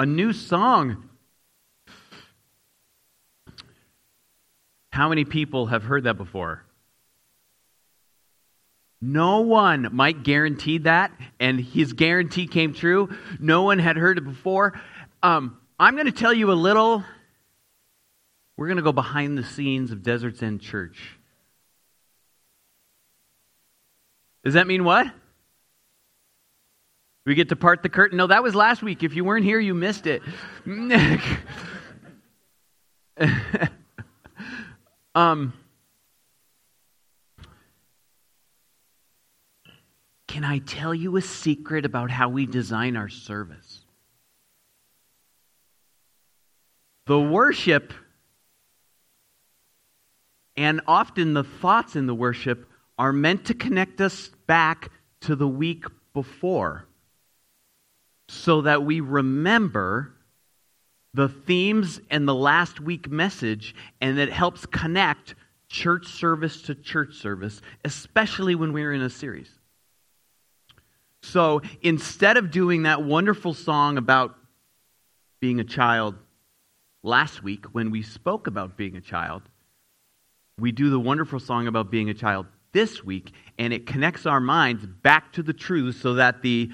A new song. How many people have heard that before? No one. Mike guaranteed that, and his guarantee came true. No one had heard it before. Um, I'm going to tell you a little. We're going to go behind the scenes of Desert's End Church. Does that mean what? We get to part the curtain? No, that was last week. If you weren't here, you missed it. um, can I tell you a secret about how we design our service? The worship and often the thoughts in the worship are meant to connect us back to the week before so that we remember the themes and the last week message and that helps connect church service to church service, especially when we're in a series. So instead of doing that wonderful song about being a child last week when we spoke about being a child, we do the wonderful song about being a child this week, and it connects our minds back to the truth so that the,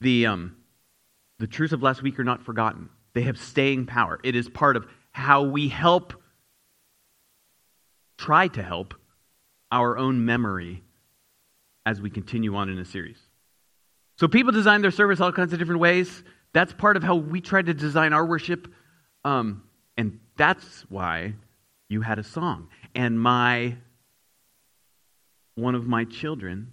the, um, the truths of last week are not forgotten. They have staying power. It is part of how we help, try to help, our own memory as we continue on in a series. So people design their service all kinds of different ways. That's part of how we try to design our worship. Um, and that's why you had a song. And my one of my children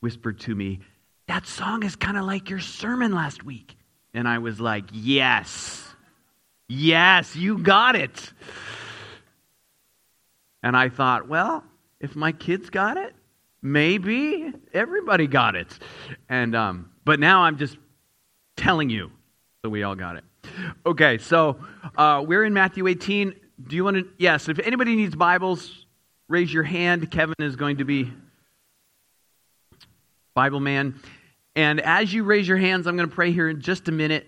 whispered to me, That song is kind of like your sermon last week. And I was like, Yes, yes, you got it. And I thought, Well, if my kids got it, maybe everybody got it. And, um, but now I'm just telling you that we all got it. Okay, so uh, we're in Matthew 18. Do you want to? Yes, if anybody needs Bibles, raise your hand. Kevin is going to be Bible man. And as you raise your hands, I'm going to pray here in just a minute.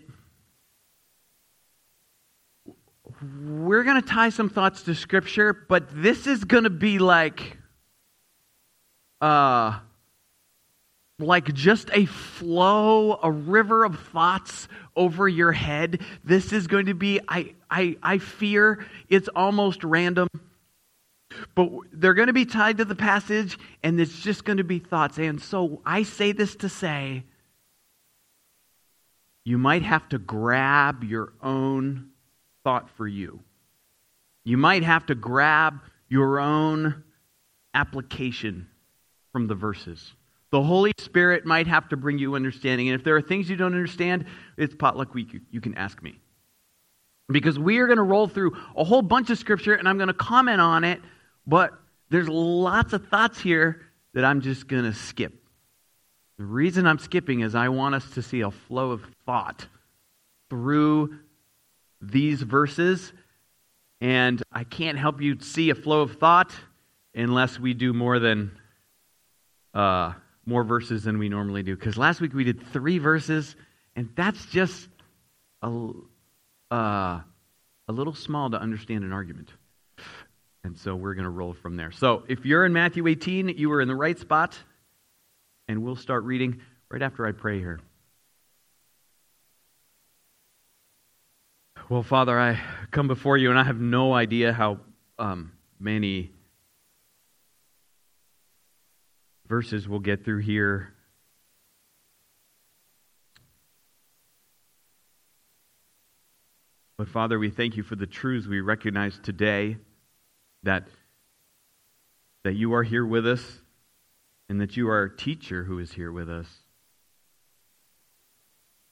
We're going to tie some thoughts to Scripture, but this is going to be like, uh, like just a flow, a river of thoughts over your head. This is going to be, I, I, I fear it's almost random. But they're going to be tied to the passage, and it's just going to be thoughts. And so I say this to say you might have to grab your own thought for you. You might have to grab your own application from the verses. The Holy Spirit might have to bring you understanding. And if there are things you don't understand, it's potluck week. You can ask me. Because we are going to roll through a whole bunch of scripture, and I'm going to comment on it but there's lots of thoughts here that I'm just going to skip. The reason I'm skipping is I want us to see a flow of thought through these verses. And I can't help you see a flow of thought unless we do more than uh, more verses than we normally do. Because last week we did three verses, and that's just a, uh, a little small to understand an argument. And so we're going to roll from there. So if you're in Matthew 18, you are in the right spot. And we'll start reading right after I pray here. Well, Father, I come before you and I have no idea how um, many verses we'll get through here. But Father, we thank you for the truths we recognize today that, that you are here with us and that you are a teacher who is here with us.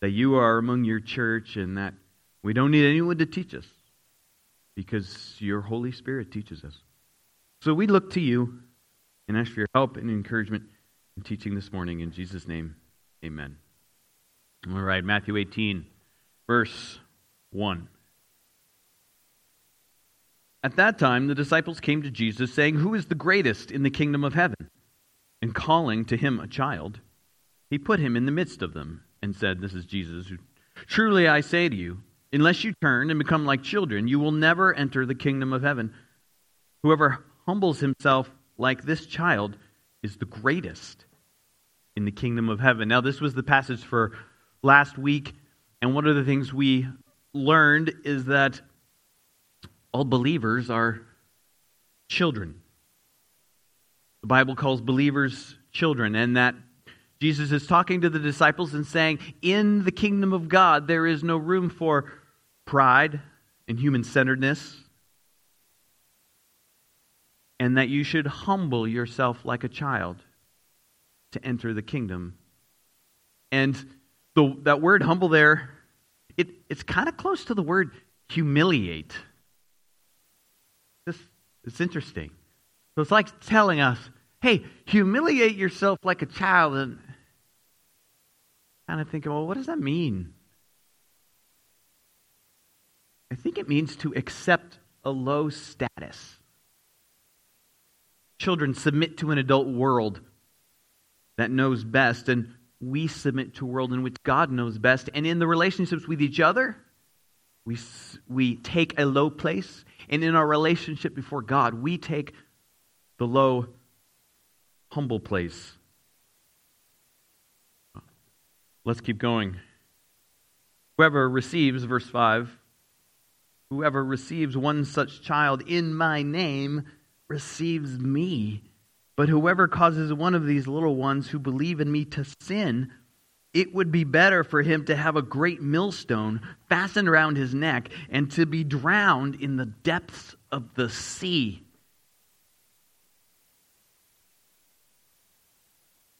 That you are among your church and that we don't need anyone to teach us because your Holy Spirit teaches us. So we look to you and ask for your help and encouragement in teaching this morning. In Jesus' name, amen. All right, Matthew 18, verse 1. At that time, the disciples came to Jesus, saying, Who is the greatest in the kingdom of heaven? And calling to him a child, he put him in the midst of them and said, This is Jesus Truly I say to you, unless you turn and become like children, you will never enter the kingdom of heaven. Whoever humbles himself like this child is the greatest in the kingdom of heaven. Now, this was the passage for last week, and one of the things we learned is that all believers are children. The Bible calls believers children, and that Jesus is talking to the disciples and saying, In the kingdom of God, there is no room for pride and human centeredness, and that you should humble yourself like a child to enter the kingdom. And the, that word humble there, it, it's kind of close to the word humiliate. It's interesting. So it's like telling us, hey, humiliate yourself like a child. And kind of thinking, well, what does that mean? I think it means to accept a low status. Children submit to an adult world that knows best, and we submit to a world in which God knows best. And in the relationships with each other, we, we take a low place. And in our relationship before God, we take the low, humble place. Let's keep going. Whoever receives, verse 5, whoever receives one such child in my name receives me. But whoever causes one of these little ones who believe in me to sin, it would be better for him to have a great millstone fastened around his neck and to be drowned in the depths of the sea.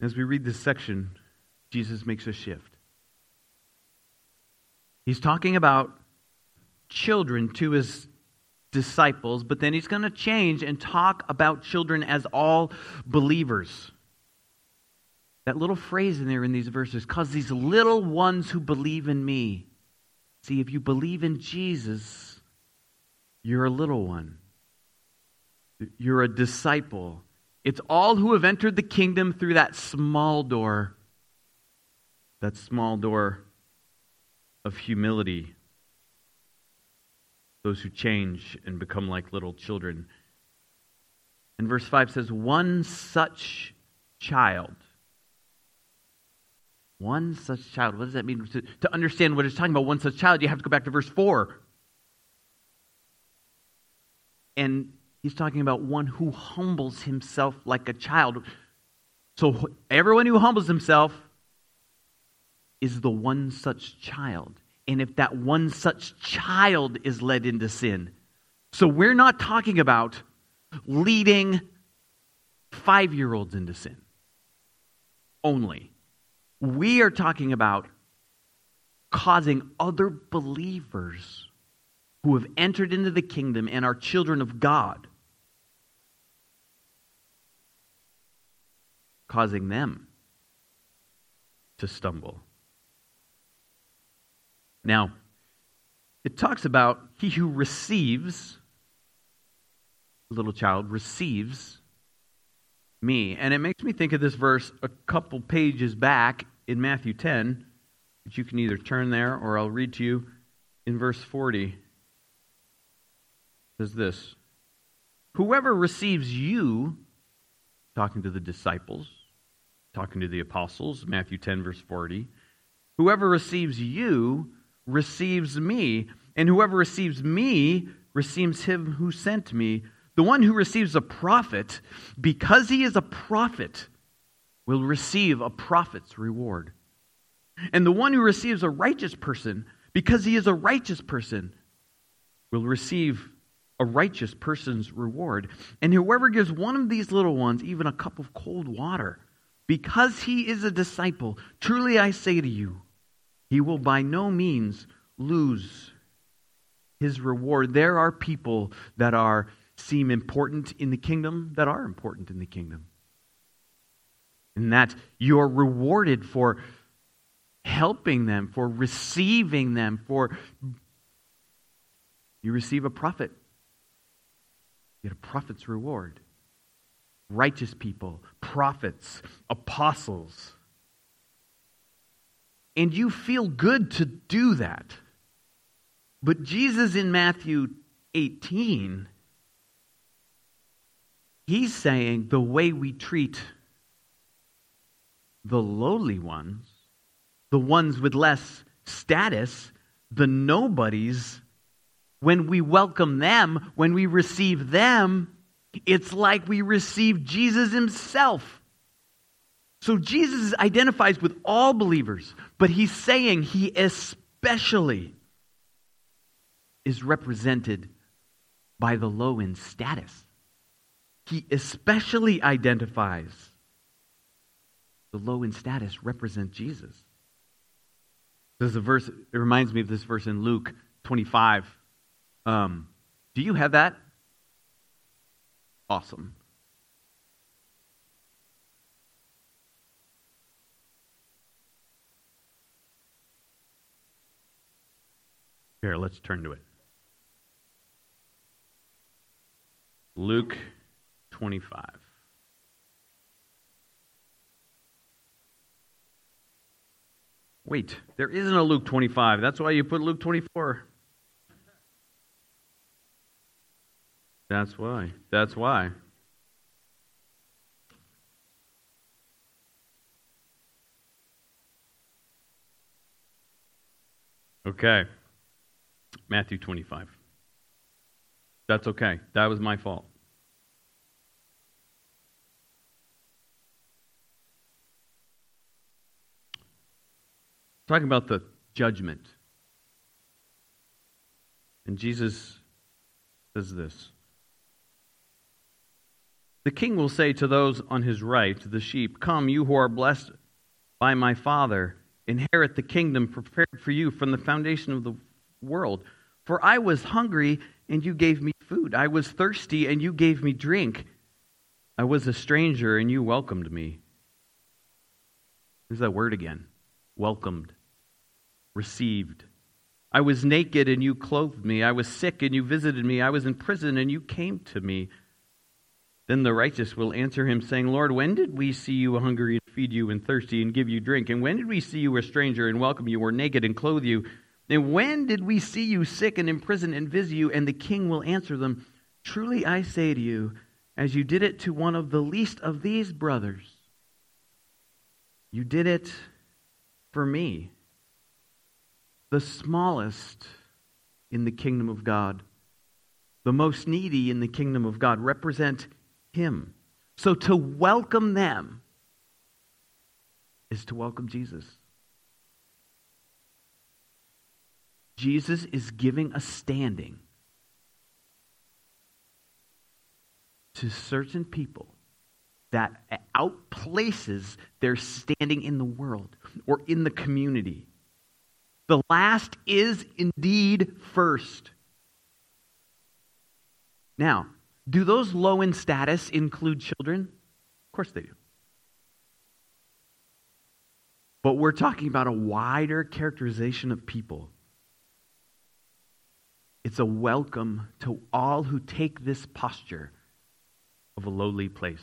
As we read this section, Jesus makes a shift. He's talking about children to his disciples, but then he's going to change and talk about children as all believers. That little phrase in there in these verses, cause these little ones who believe in me. See, if you believe in Jesus, you're a little one. You're a disciple. It's all who have entered the kingdom through that small door that small door of humility. Those who change and become like little children. And verse 5 says, One such child. One such child. What does that mean? To, to understand what it's talking about, one such child, you have to go back to verse 4. And he's talking about one who humbles himself like a child. So everyone who humbles himself is the one such child. And if that one such child is led into sin. So we're not talking about leading five year olds into sin only. We are talking about causing other believers who have entered into the kingdom and are children of God, causing them to stumble. Now, it talks about he who receives, little child, receives me. And it makes me think of this verse a couple pages back in Matthew 10, which you can either turn there or I'll read to you in verse 40. It says this Whoever receives you, talking to the disciples, talking to the apostles, Matthew 10, verse 40, whoever receives you receives me, and whoever receives me receives him who sent me. The one who receives a prophet, because he is a prophet, will receive a prophet's reward. And the one who receives a righteous person, because he is a righteous person, will receive a righteous person's reward. And whoever gives one of these little ones even a cup of cold water, because he is a disciple, truly I say to you, he will by no means lose his reward. There are people that are seem important in the kingdom that are important in the kingdom. And that you're rewarded for helping them, for receiving them, for you receive a prophet. You get a prophet's reward. Righteous people, prophets, apostles and you feel good to do that. But Jesus in Matthew 18, he's saying the way we treat the lowly ones, the ones with less status, the nobodies, when we welcome them, when we receive them, it's like we receive Jesus himself. So Jesus identifies with all believers, but he's saying he especially is represented by the low in status. He especially identifies the low in status represent Jesus. There's a verse, it reminds me of this verse in Luke 25. Um, do you have that? Awesome. Here, let's turn to it. Luke 25. Wait, there isn't a Luke 25. That's why you put Luke 24. That's why. That's why. Okay. Matthew 25. That's okay. That was my fault. Talking about the judgment. And Jesus says this The king will say to those on his right, the sheep, Come, you who are blessed by my Father, inherit the kingdom prepared for you from the foundation of the world. For I was hungry, and you gave me food. I was thirsty, and you gave me drink. I was a stranger, and you welcomed me. There's that word again welcomed, received. I was naked and you clothed me. I was sick and you visited me. I was in prison and you came to me. Then the righteous will answer him, saying, Lord, when did we see you hungry and feed you and thirsty and give you drink? And when did we see you a stranger and welcome you or naked and clothe you? And when did we see you sick and in prison and visit you? And the king will answer them, Truly I say to you, as you did it to one of the least of these brothers, you did it for me, the smallest in the kingdom of God, the most needy in the kingdom of God, represent Him. So to welcome them is to welcome Jesus. Jesus is giving a standing to certain people that outplaces their standing in the world or in the community. The last is indeed first. Now, do those low in status include children? Of course they do. But we're talking about a wider characterization of people. It's a welcome to all who take this posture of a lowly place.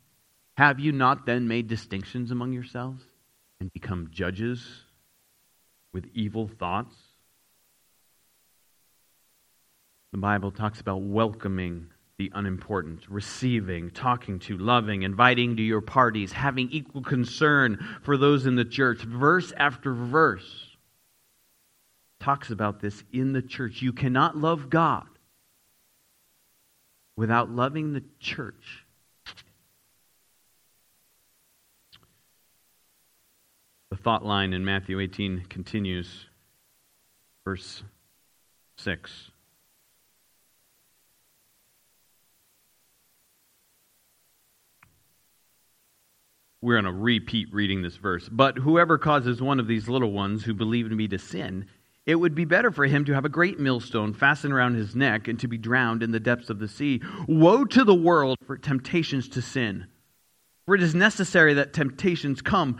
have you not then made distinctions among yourselves and become judges with evil thoughts? The Bible talks about welcoming the unimportant, receiving, talking to, loving, inviting to your parties, having equal concern for those in the church. Verse after verse talks about this in the church. You cannot love God without loving the church. The thought line in Matthew 18 continues, verse 6. we're going to repeat reading this verse. But whoever causes one of these little ones who believe in me to sin, it would be better for him to have a great millstone fastened around his neck and to be drowned in the depths of the sea. Woe to the world for temptations to sin! For it is necessary that temptations come,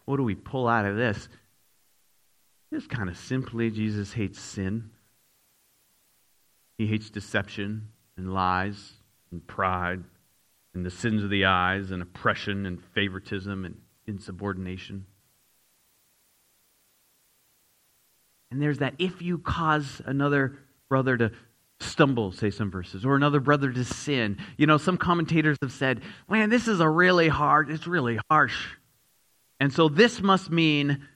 What do we pull out of this? Just kind of simply, Jesus hates sin. He hates deception and lies and pride and the sins of the eyes and oppression and favoritism and insubordination. And there's that if you cause another brother to stumble, say some verses, or another brother to sin. You know, some commentators have said, man, this is a really hard, it's really harsh. And so this must mean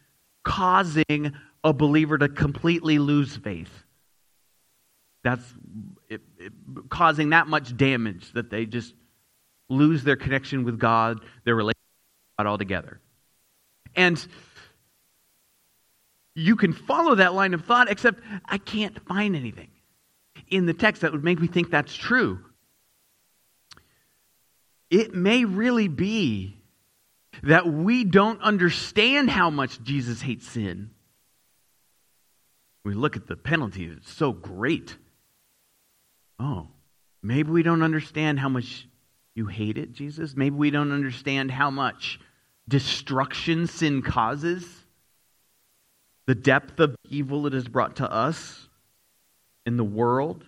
causing a believer to completely lose faith. That's it, it, causing that much damage that they just lose their connection with God, their relationship with God altogether. And you can follow that line of thought, except I can't find anything in the text that would make me think that's true. It may really be that we don't understand how much Jesus hates sin. We look at the penalty, it's so great. Oh, maybe we don't understand how much you hate it, Jesus. Maybe we don't understand how much destruction sin causes, the depth of evil it has brought to us in the world.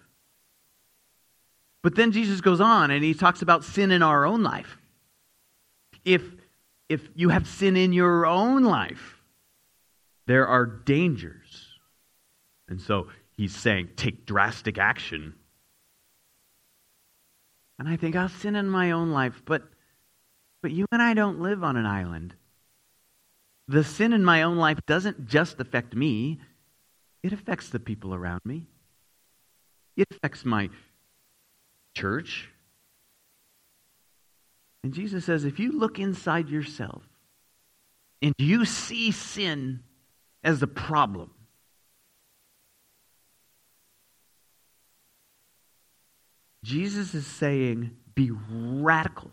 But then Jesus goes on and he talks about sin in our own life. If, if you have sin in your own life, there are dangers. And so he's saying, take drastic action. And I think, I'll sin in my own life, but, but you and I don't live on an island. The sin in my own life doesn't just affect me, it affects the people around me. It affects my church. And Jesus says if you look inside yourself and you see sin as the problem, Jesus is saying, be radical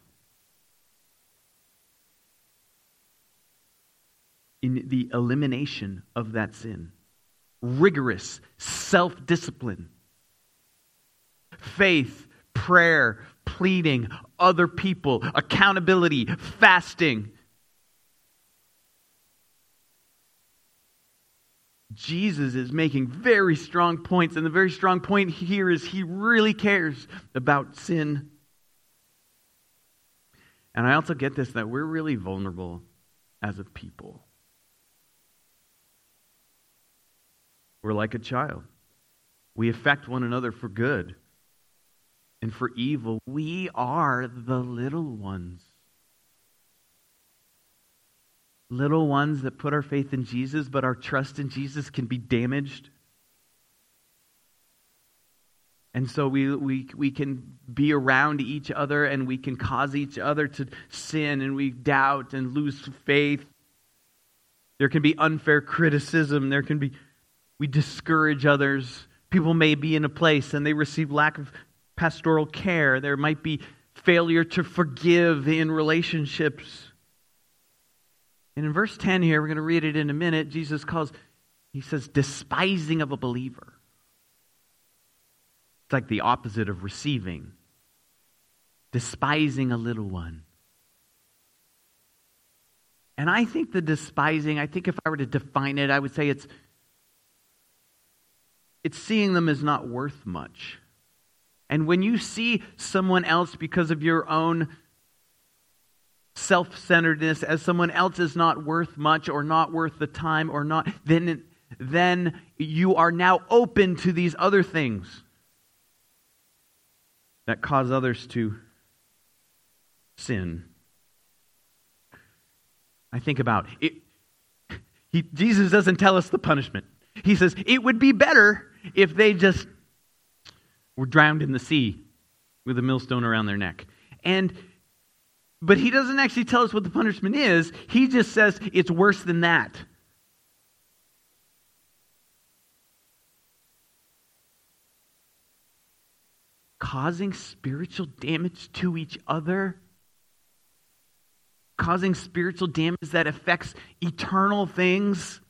in the elimination of that sin. Rigorous self discipline, faith, prayer, pleading, other people, accountability, fasting. Jesus is making very strong points, and the very strong point here is he really cares about sin. And I also get this that we're really vulnerable as a people. We're like a child. We affect one another for good and for evil. We are the little ones little ones that put our faith in Jesus, but our trust in Jesus can be damaged. And so we, we, we can be around each other and we can cause each other to sin and we doubt and lose faith. There can be unfair criticism. There can be, we discourage others. People may be in a place and they receive lack of pastoral care. There might be failure to forgive in relationships. And in verse 10 here, we're going to read it in a minute, Jesus calls, he says, despising of a believer. It's like the opposite of receiving, despising a little one. And I think the despising, I think if I were to define it, I would say it's it's seeing them as not worth much. And when you see someone else because of your own self centeredness as someone else is not worth much or not worth the time or not, then, then you are now open to these other things that cause others to sin. I think about it. He, Jesus doesn't tell us the punishment. He says it would be better if they just were drowned in the sea with a millstone around their neck. And but he doesn't actually tell us what the punishment is. He just says it's worse than that. Causing spiritual damage to each other causing spiritual damage that affects eternal things.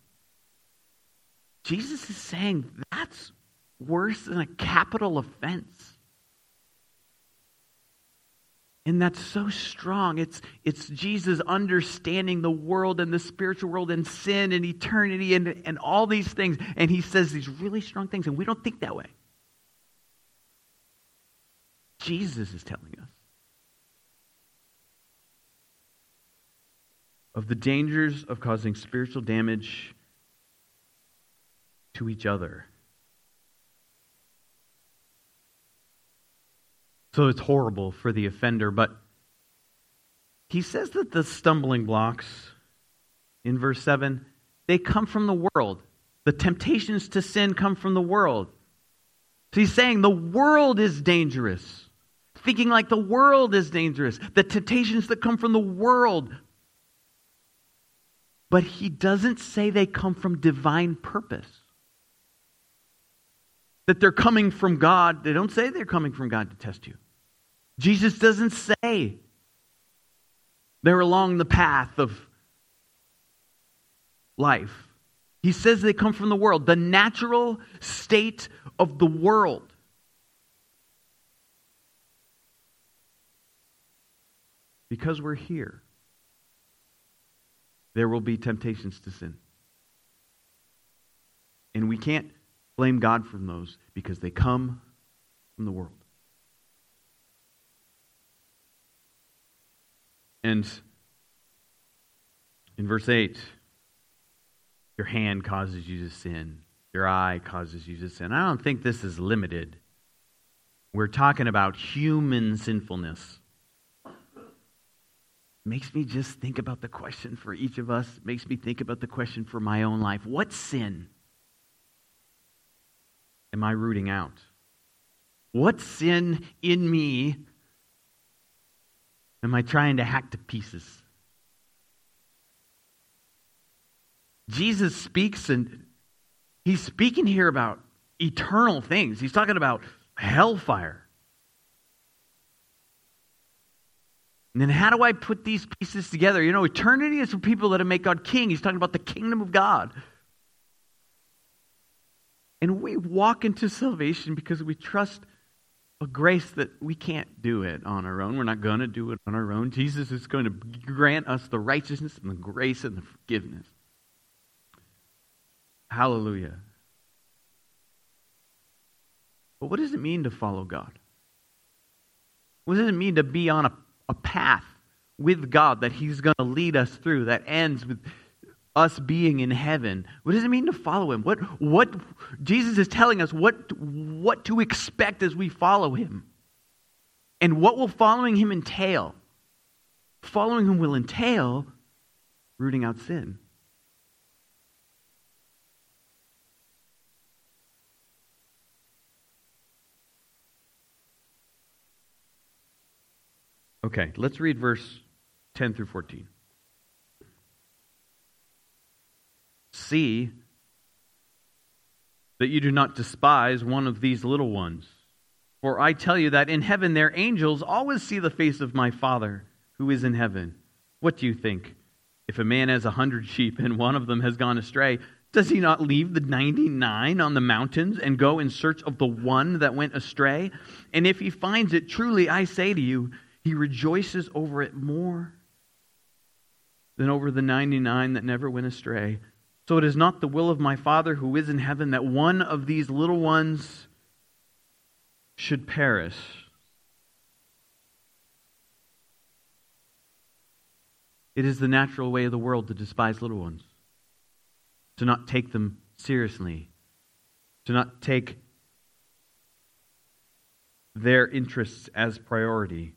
Jesus is saying that's worse than a capital offense. And that's so strong. It's, it's Jesus understanding the world and the spiritual world and sin and eternity and, and all these things. And he says these really strong things, and we don't think that way. Jesus is telling us. Of the dangers of causing spiritual damage to each other. So it's horrible for the offender, but he says that the stumbling blocks in verse 7 they come from the world. The temptations to sin come from the world. So he's saying the world is dangerous. Thinking like the world is dangerous. The temptations that come from the world. But he doesn't say they come from divine purpose that they're coming from God. They don't say they're coming from God to test you. Jesus doesn't say they're along the path of life. He says they come from the world, the natural state of the world. Because we're here, there will be temptations to sin. And we can't blame God from those because they come from the world. And in verse 8, your hand causes you to sin, your eye causes you to sin. I don't think this is limited. We're talking about human sinfulness. Makes me just think about the question for each of us, makes me think about the question for my own life. What sin? am I rooting out? What sin in me am I trying to hack to pieces? Jesus speaks, and he's speaking here about eternal things. He's talking about hellfire. And then how do I put these pieces together? You know, eternity is for people that made God king. He's talking about the kingdom of God. And we walk into salvation because we trust a grace that we can't do it on our own. We're not going to do it on our own. Jesus is going to grant us the righteousness and the grace and the forgiveness. Hallelujah. But what does it mean to follow God? What does it mean to be on a, a path with God that He's going to lead us through that ends with us being in heaven. What does it mean to follow him? What, what Jesus is telling us what, what to expect as we follow him. And what will following him entail? Following him will entail rooting out sin. Okay, let's read verse 10 through 14. See that you do not despise one of these little ones. For I tell you that in heaven their angels always see the face of my Father who is in heaven. What do you think? If a man has a hundred sheep and one of them has gone astray, does he not leave the 99 on the mountains and go in search of the one that went astray? And if he finds it, truly I say to you, he rejoices over it more than over the 99 that never went astray. So it is not the will of my Father who is in heaven that one of these little ones should perish. It is the natural way of the world to despise little ones, to not take them seriously, to not take their interests as priority.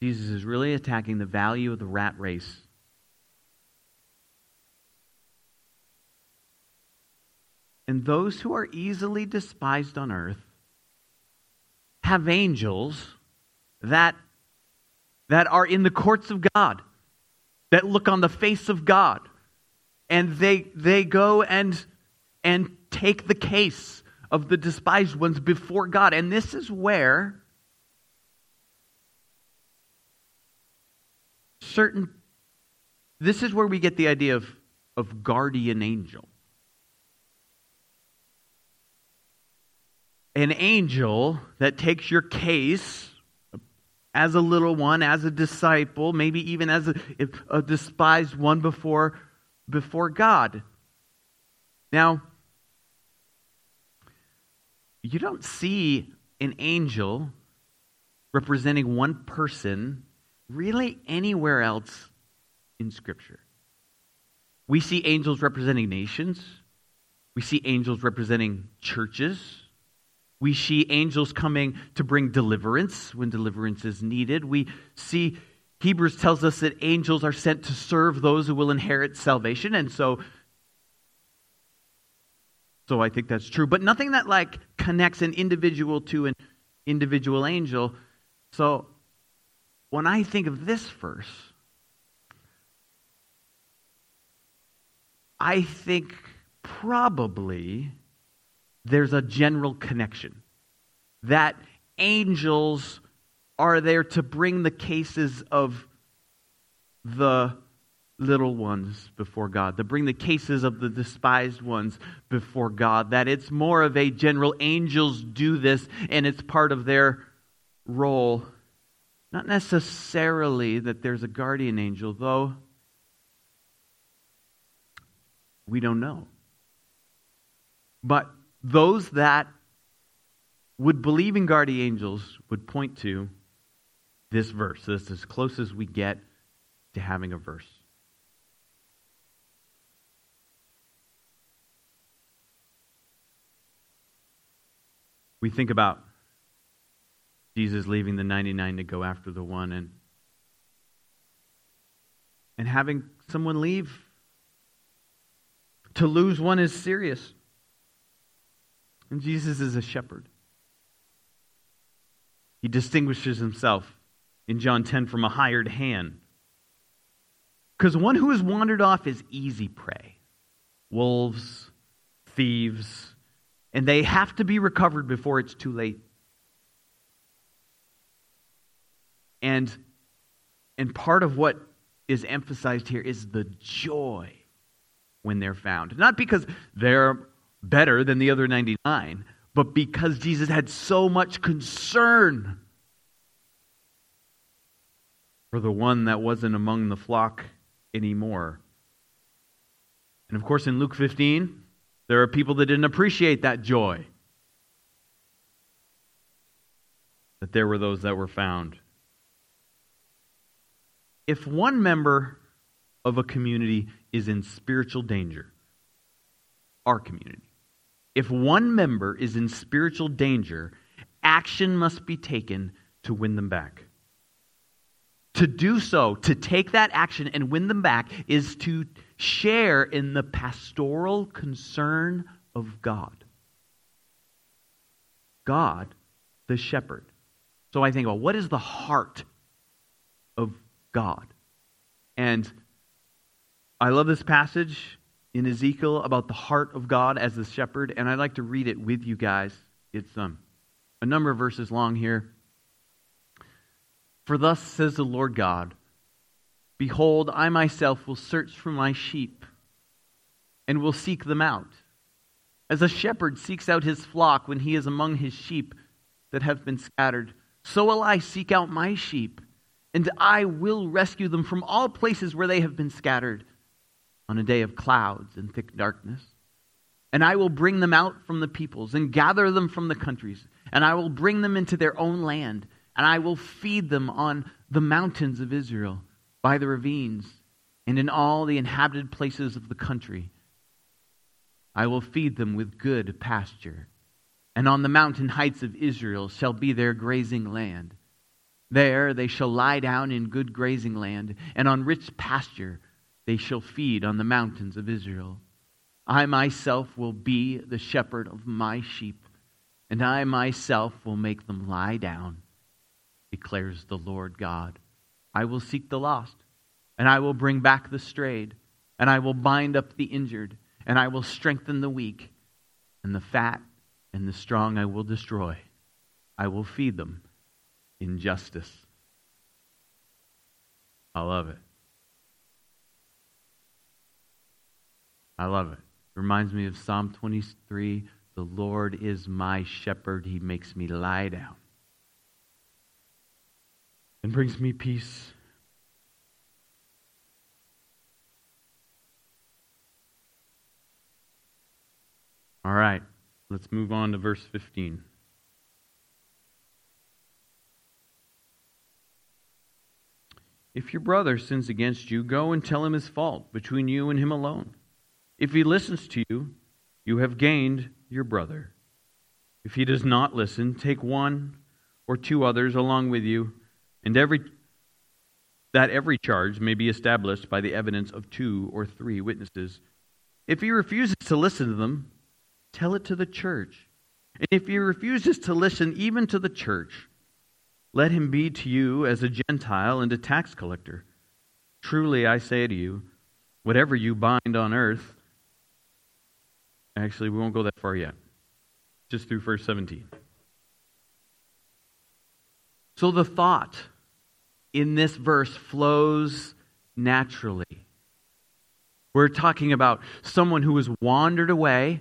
Jesus is really attacking the value of the rat race and those who are easily despised on earth have angels that, that are in the courts of God, that look on the face of God, and they, they go and, and take the case of the despised ones before God. And this is where certain, this is where we get the idea of, of guardian angel. An angel that takes your case as a little one, as a disciple, maybe even as a, a despised one before, before God. Now, you don't see an angel representing one person really anywhere else in Scripture. We see angels representing nations. We see angels representing churches. We see angels coming to bring deliverance when deliverance is needed. We see Hebrews tells us that angels are sent to serve those who will inherit salvation. And so so I think that's true, but nothing that like connects an individual to an individual angel. So when I think of this verse, I think probably there's a general connection. That angels are there to bring the cases of the little ones before God, to bring the cases of the despised ones before God, that it's more of a general angels do this and it's part of their role. Not necessarily that there's a guardian angel, though. We don't know. But those that would believe in guardian angels would point to this verse. This is as close as we get to having a verse. We think about Jesus leaving the 99 to go after the one and and having someone leave to lose one is serious. And Jesus is a shepherd. He distinguishes himself in John 10 from a hired hand. Because one who has wandered off is easy prey wolves, thieves, and they have to be recovered before it's too late. And, and part of what is emphasized here is the joy when they're found. Not because they're better than the other 99, but because Jesus had so much concern for the one that wasn't among the flock anymore. And of course, in Luke 15, there are people that didn't appreciate that joy. That there were those that were found if one member of a community is in spiritual danger, our community, if one member is in spiritual danger, action must be taken to win them back. To do so, to take that action and win them back, is to share in the pastoral concern of God. God, the shepherd. So I think, well, what is the heart of God. And I love this passage in Ezekiel about the heart of God as the shepherd, and I'd like to read it with you guys. It's um, a number of verses long here. For thus says the Lord God Behold, I myself will search for my sheep and will seek them out. As a shepherd seeks out his flock when he is among his sheep that have been scattered, so will I seek out my sheep and I will rescue them from all places where they have been scattered on a day of clouds and thick darkness. And I will bring them out from the peoples and gather them from the countries, and I will bring them into their own land, and I will feed them on the mountains of Israel, by the ravines, and in all the inhabited places of the country. I will feed them with good pasture, and on the mountain heights of Israel shall be their grazing land there they shall lie down in good grazing land, and on rich pasture they shall feed on the mountains of Israel. I myself will be the shepherd of my sheep, and I myself will make them lie down, declares the Lord God. I will seek the lost, and I will bring back the strayed, and I will bind up the injured, and I will strengthen the weak, and the fat and the strong I will destroy. I will feed them in justice. I love it. I love it. it. Reminds me of Psalm 23 The Lord is my shepherd, he makes me lie down and brings me peace. All right, let's move on to verse 15. If your brother sins against you, go and tell him his fault between you and him alone. If he listens to you, you have gained your brother. If he does not listen, take one or two others along with you, and every that every charge may be established by the evidence of two or three witnesses. If he refuses to listen to them, tell it to the church. And if he refuses to listen even to the church, let him be to you as a Gentile and a tax collector. Truly I say to you, whatever you bind on earth Actually, we won't go that far yet. Just through verse 17. So the thought in this verse flows naturally. We're talking about someone who has wandered away.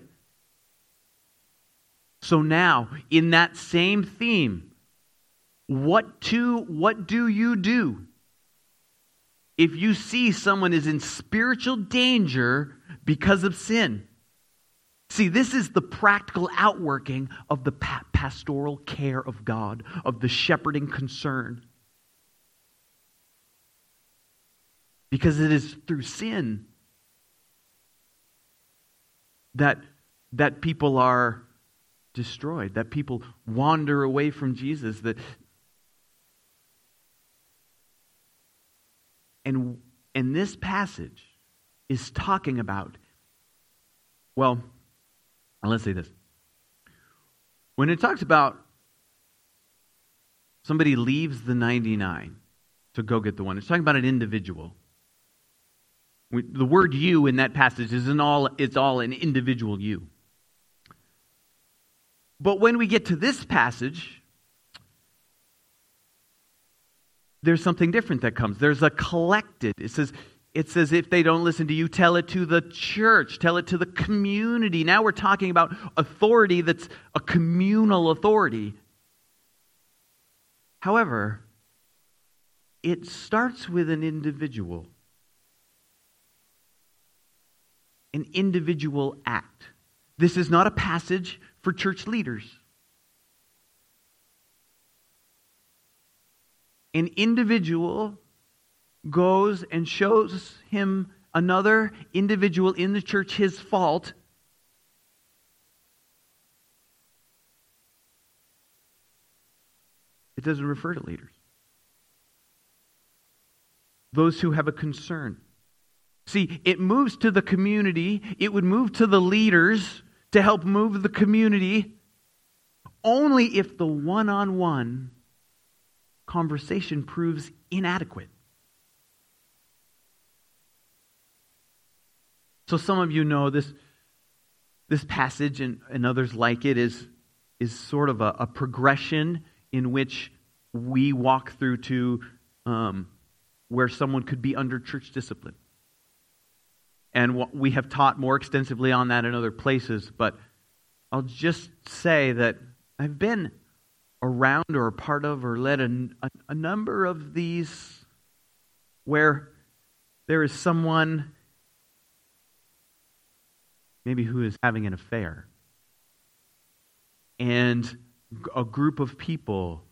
So now, in that same theme, what to what do you do if you see someone is in spiritual danger because of sin? See, this is the practical outworking of the pastoral care of God, of the shepherding concern. Because it is through sin that, that people are destroyed, that people wander away from Jesus, that and and this passage is talking about well and let's say this. When it talks about somebody leaves the 99 to go get the one, it's talking about an individual. The word you in that passage is not all, it's all an individual you. But when we get to this passage, there's something different that comes. There's a collected. It says, it says, if they don't listen to you, tell it to the church, tell it to the community. Now we're talking about authority that's a communal authority. However, it starts with an individual, an individual act. This is not a passage for church leaders. An individual goes and shows him another individual in the church his fault, it doesn't refer to leaders. Those who have a concern. See, it moves to the community, it would move to the leaders to help move the community only if the one on one conversation proves inadequate. So some of you know this, this passage and, and others like it is, is sort of a, a progression in which we walk through to um, where someone could be under church discipline. And we have taught more extensively on that in other places, but I'll just say that I've been around or a part of or led a, a, a number of these where there is someone maybe who is having an affair. And a group of people,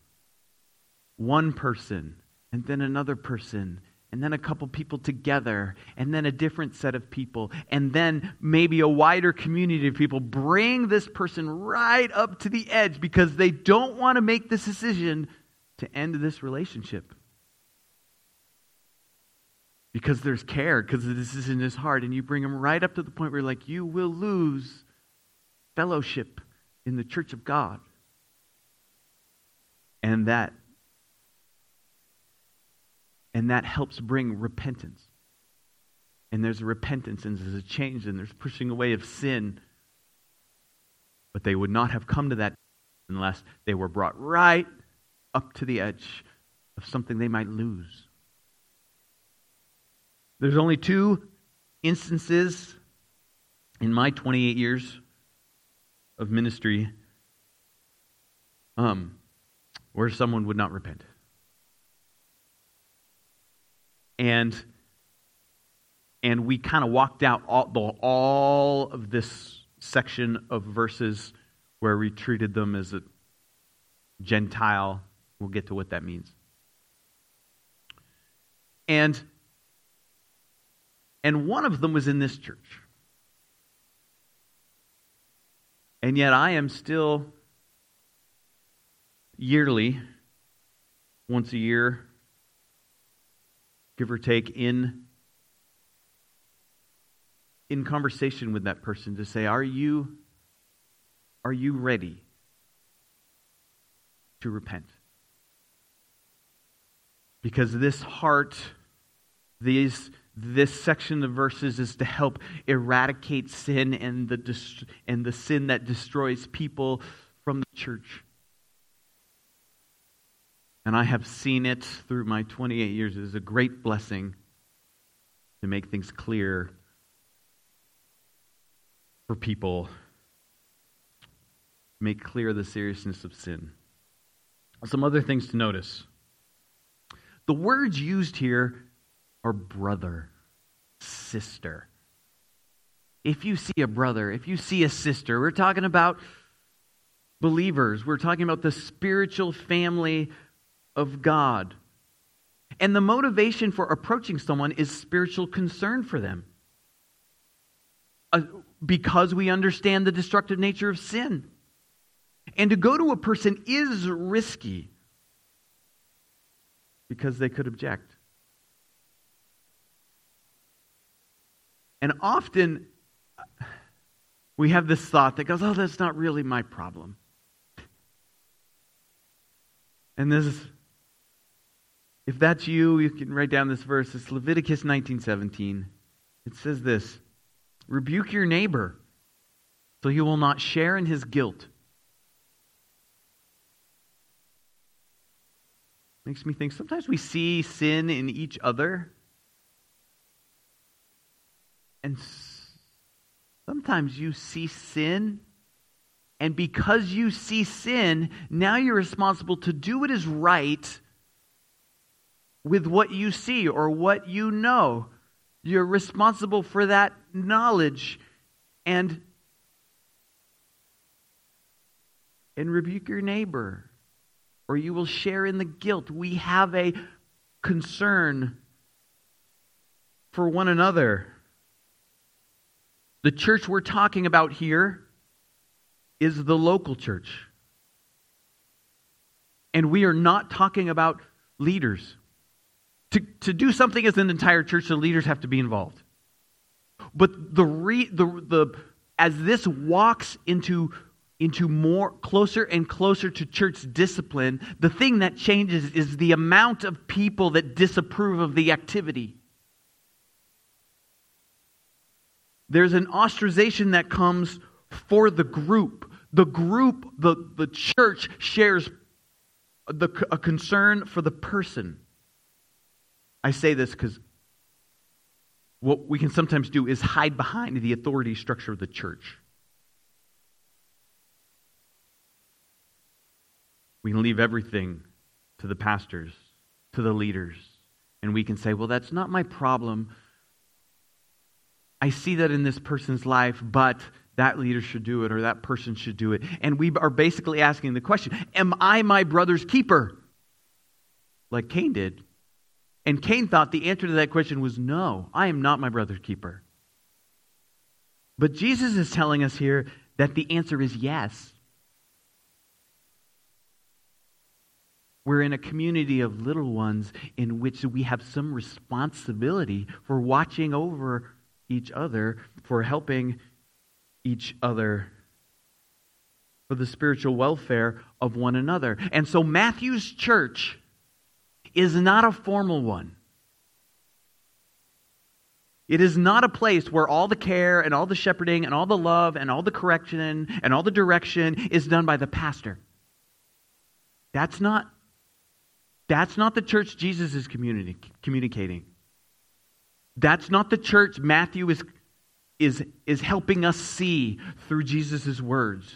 one person, and then another person, and then a couple people together, and then a different set of people, and then maybe a wider community of people bring this person right up to the edge because they don't want to make this decision to end this relationship. Because there's care, because this is in his heart, and you bring him right up to the point where, like, you will lose fellowship in the church of God. And that and that helps bring repentance. And there's a repentance and there's a change and there's pushing away of sin. But they would not have come to that unless they were brought right up to the edge of something they might lose. There's only two instances in my 28 years of ministry um, where someone would not repent. And and we kind of walked out all, the, all of this section of verses where we treated them as a Gentile. We'll get to what that means. And and one of them was in this church. And yet I am still yearly, once a year, give or take, in, in conversation with that person to say, Are you, are you ready to repent? Because this heart, these this section of verses is to help eradicate sin and the, and the sin that destroys people from the church. And I have seen it through my 28 years. It is a great blessing to make things clear for people, make clear the seriousness of sin. Some other things to notice. The words used here are brother, sister. If you see a brother, if you see a sister, we're talking about believers. We're talking about the spiritual family of God. And the motivation for approaching someone is spiritual concern for them. Uh, because we understand the destructive nature of sin. And to go to a person is risky because they could object. And often we have this thought that goes, oh, that's not really my problem. And this if that's you, you can write down this verse. It's Leviticus 19:17. It says this: "Rebuke your neighbor, so he will not share in his guilt." Makes me think sometimes we see sin in each other. And sometimes you see sin, and because you see sin, now you're responsible to do what is right with what you see or what you know. You're responsible for that knowledge and and rebuke your neighbor or you will share in the guilt. We have a concern for one another. The church we're talking about here is the local church. And we are not talking about leaders. To, to do something as an entire church, the leaders have to be involved. But the, re, the, the, as this walks into, into more closer and closer to church discipline, the thing that changes is the amount of people that disapprove of the activity. There's an ostracization that comes for the group. The group, the, the church, shares the, a concern for the person. I say this because what we can sometimes do is hide behind the authority structure of the church. We can leave everything to the pastors, to the leaders, and we can say, well, that's not my problem. I see that in this person's life, but that leader should do it or that person should do it. And we are basically asking the question Am I my brother's keeper? Like Cain did. And Cain thought the answer to that question was no, I am not my brother's keeper. But Jesus is telling us here that the answer is yes. We're in a community of little ones in which we have some responsibility for watching over each other, for helping each other, for the spiritual welfare of one another. And so Matthew's church is not a formal one. It is not a place where all the care and all the shepherding and all the love and all the correction and all the direction is done by the pastor. That's not that's not the church Jesus is communicating. That's not the church Matthew is, is, is helping us see through Jesus' words.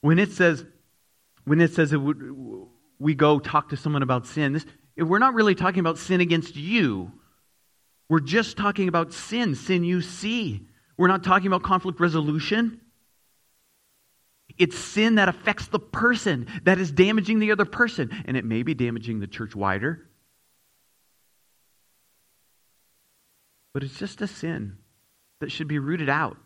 When it says, when it says it would, we go talk to someone about sin, this, we're not really talking about sin against you. We're just talking about sin, sin you see. We're not talking about conflict resolution. It's sin that affects the person, that is damaging the other person, and it may be damaging the church wider. But it's just a sin that should be rooted out.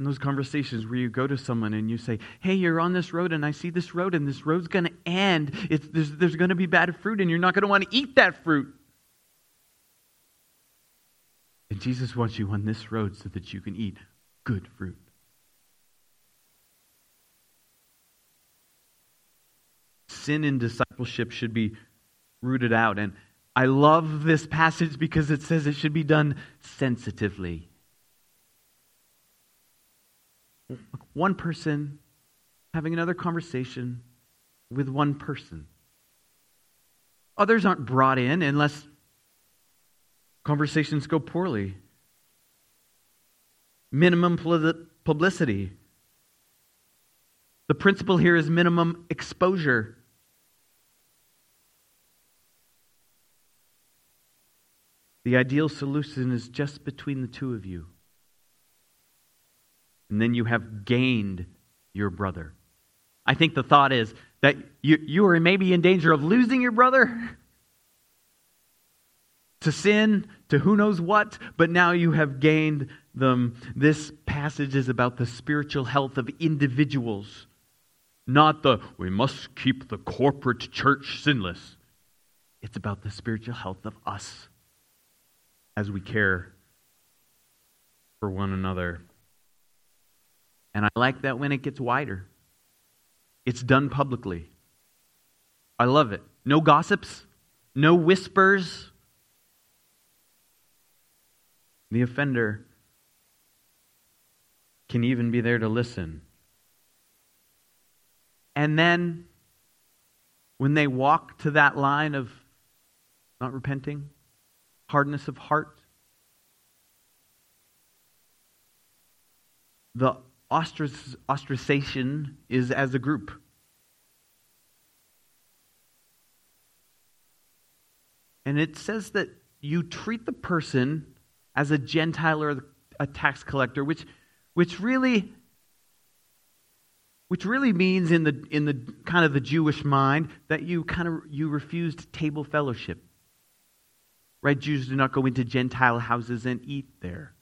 in those conversations where you go to someone and you say, Hey, you're on this road and I see this road and this road's going to end. It's, there's there's going to be bad fruit and you're not going to want to eat that fruit. And Jesus wants you on this road so that you can eat good fruit. Sin in discipleship should be rooted out. And I love this passage because it says it should be done sensitively. one person having another conversation with one person. Others aren't brought in unless conversations go poorly. Minimum publicity. The principle here is minimum exposure. The ideal solution is just between the two of you and then you have gained your brother. I think the thought is that you, you are maybe in danger of losing your brother to sin, to who knows what, but now you have gained them. This passage is about the spiritual health of individuals, not the we must keep the corporate church sinless. It's about the spiritual health of us as we care for one another. And I like that when it gets wider. It's done publicly. I love it. No gossips, no whispers. The offender can even be there to listen. And then, when they walk to that line of not repenting, hardness of heart, the ostracization is as a group. And it says that you treat the person as a Gentile or a tax collector, which, which really which really means in the in the kind of the Jewish mind that you kind of you refused table fellowship. Right? Jews do not go into Gentile houses and eat there.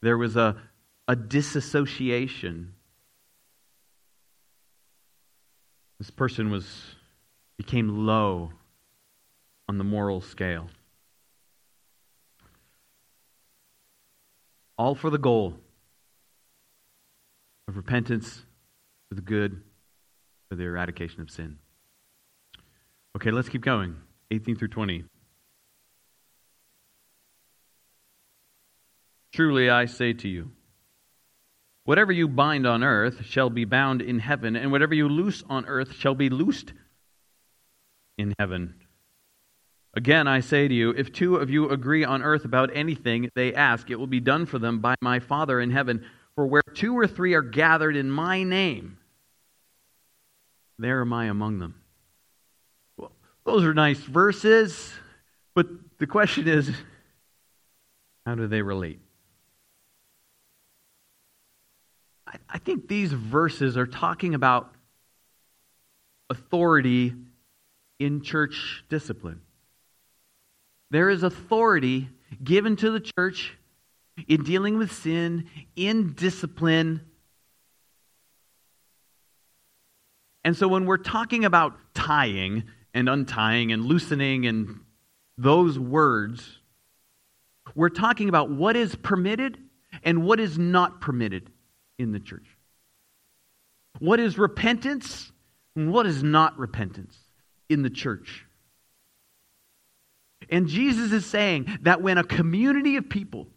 There was a, a disassociation. This person was became low on the moral scale. All for the goal of repentance for the good, for the eradication of sin. Okay, let's keep going. 18 through 20. Truly I say to you, whatever you bind on earth shall be bound in heaven, and whatever you loose on earth shall be loosed in heaven. Again, I say to you, if two of you agree on earth about anything they ask, it will be done for them by my Father in heaven. For where two or three are gathered in my name, there am I among them. Well, those are nice verses, but the question is how do they relate? I think these verses are talking about authority in church discipline. There is authority given to the church in dealing with sin, in discipline. And so when we're talking about tying and untying and loosening and those words, we're talking about what is permitted and what is not permitted in the church. What is repentance and what is not repentance in the church. And Jesus is saying that when a community of people,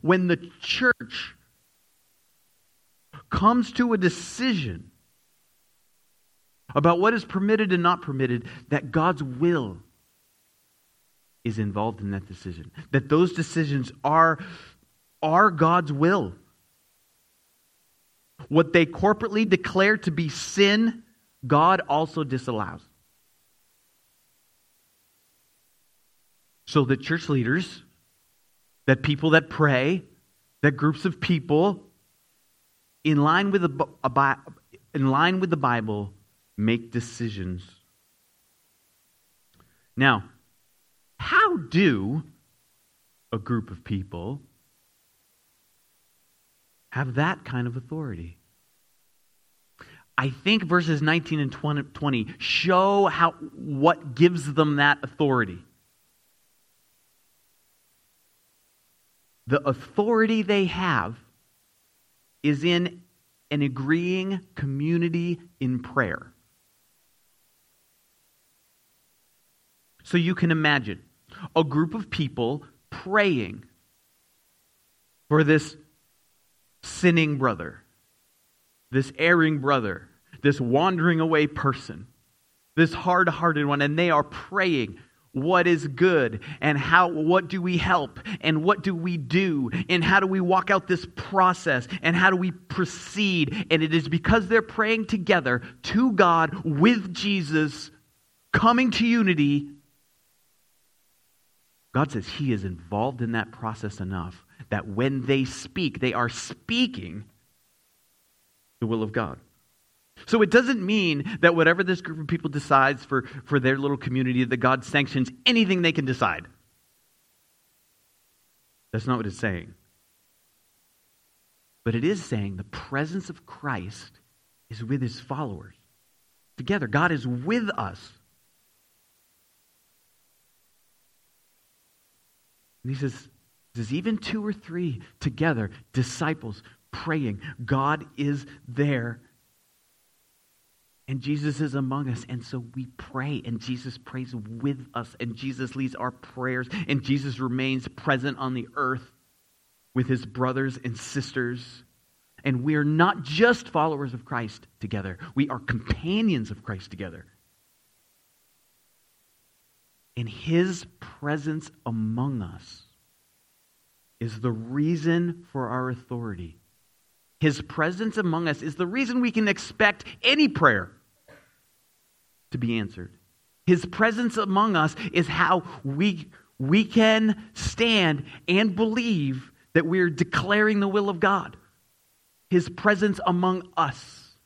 when the church comes to a decision about what is permitted and not permitted, that God's will is involved in that decision. That those decisions are, are God's will. What they corporately declare to be sin, God also disallows. So that church leaders, that people that pray, that groups of people, in line with the, in line with the Bible, make decisions. Now, how do a group of people have that kind of authority? I think verses 19 and 20 show how what gives them that authority. The authority they have is in an agreeing community in prayer. So you can imagine a group of people praying for this sinning brother, this erring brother, this wandering away person, this hard hearted one, and they are praying what is good and how what do we help and what do we do and how do we walk out this process and how do we proceed? And it is because they're praying together to God with Jesus coming to unity God says he is involved in that process enough that when they speak they are speaking the will of God so it doesn't mean that whatever this group of people decides for, for their little community, that God sanctions anything they can decide. That's not what it's saying. But it is saying the presence of Christ is with his followers. Together, God is with us. And he says, says, even two or three together, disciples praying, God is there and Jesus is among us. And so we pray, and Jesus prays with us, and Jesus leads our prayers, and Jesus remains present on the earth with his brothers and sisters. And we are not just followers of Christ together, we are companions of Christ together. And his presence among us is the reason for our authority. His presence among us is the reason we can expect any prayer to be answered. His presence among us is how we, we can stand and believe that we're declaring the will of God. His presence among us.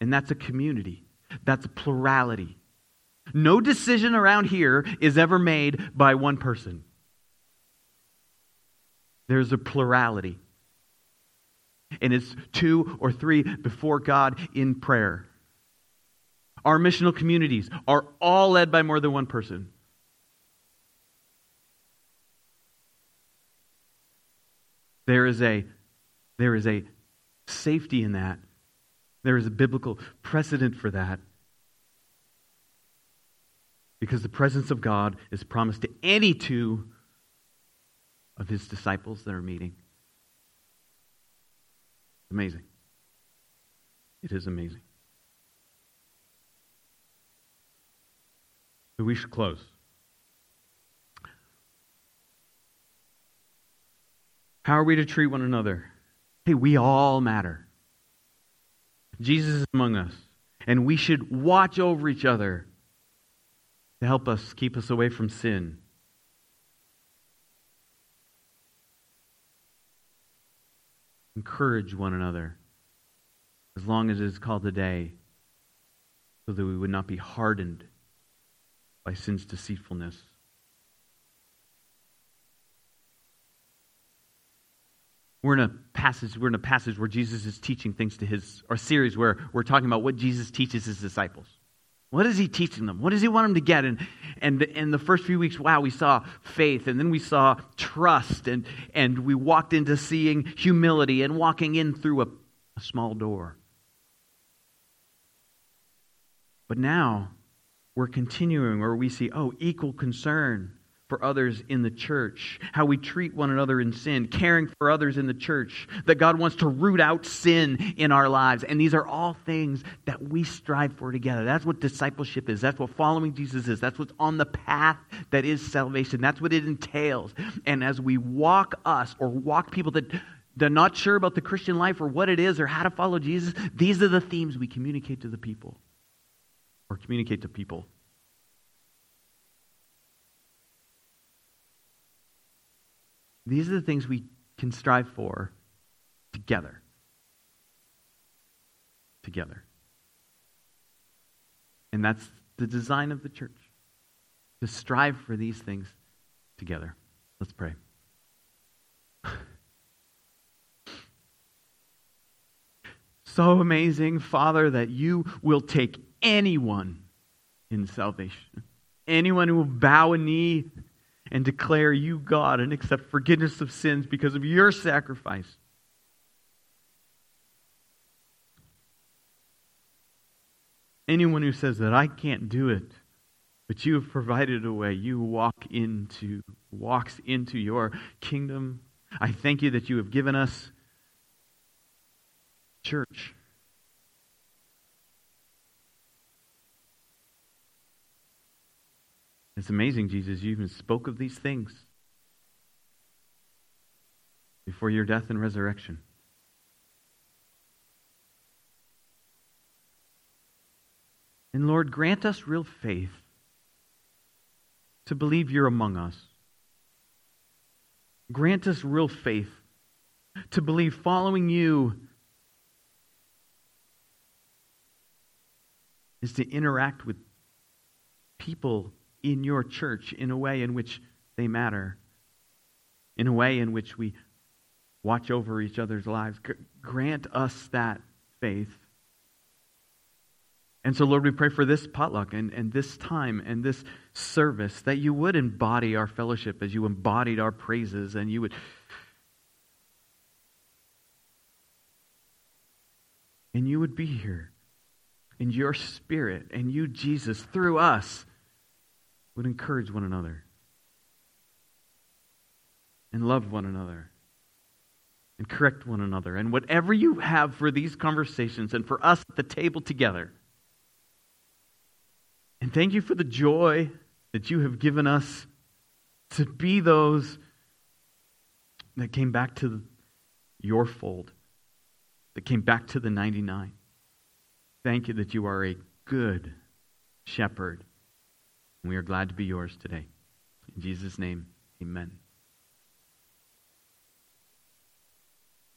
And that's a community, that's a plurality. No decision around here is ever made by one person. There's a plurality and it's two or three before God in prayer. Our missional communities are all led by more than one person. There is a, there is a safety in that. There is a biblical precedent for that. Because the presence of God is promised to any two of his disciples that are meeting. Amazing. It is amazing. But we should close. How are we to treat one another? Hey, we all matter. Jesus is among us, and we should watch over each other to help us keep us away from sin. encourage one another as long as it is called today, so that we would not be hardened by sin's deceitfulness. we're in a passage, we're in a passage where Jesus is teaching things to his, or a series where we're talking about what Jesus teaches his disciples. What is he teaching them? What does he want them to get? And, and in the first few weeks, wow, we saw faith, and then we saw trust, and, and we walked into seeing humility and walking in through a, a small door. But now we're continuing where we see, oh, equal concern for others in the church, how we treat one another in sin, caring for others in the church, that God wants to root out sin in our lives. And these are all things that we strive for together. That's what discipleship is. That's what following Jesus is. That's what's on the path that is salvation. That's what it entails. And as we walk us or walk people that they're not sure about the Christian life or what it is or how to follow Jesus, these are the themes we communicate to the people or communicate to people. These are the things we can strive for together. Together. And that's the design of the church to strive for these things together. Let's pray. so amazing, Father, that you will take anyone in salvation, anyone who will bow a knee and declare you God and accept forgiveness of sins because of your sacrifice. Anyone who says that I can't do it, but you have provided a way, you walk into walks into your kingdom. I thank you that you have given us church. It's amazing, Jesus, you even spoke of these things before your death and resurrection. And Lord, grant us real faith to believe you're among us. Grant us real faith to believe following you is to interact with people in your church in a way in which they matter, in a way in which we watch over each other's lives. Grant us that faith. And so, Lord, we pray for this potluck and, and this time and this service that you would embody our fellowship as you embodied our praises and you would. And you would be here in your spirit and you, Jesus, through us would encourage one another and love one another and correct one another. And whatever you have for these conversations and for us at the table together. And thank you for the joy that you have given us to be those that came back to your fold, that came back to the 99. Thank you that you are a good shepherd we are glad to be yours today. In Jesus' name, amen.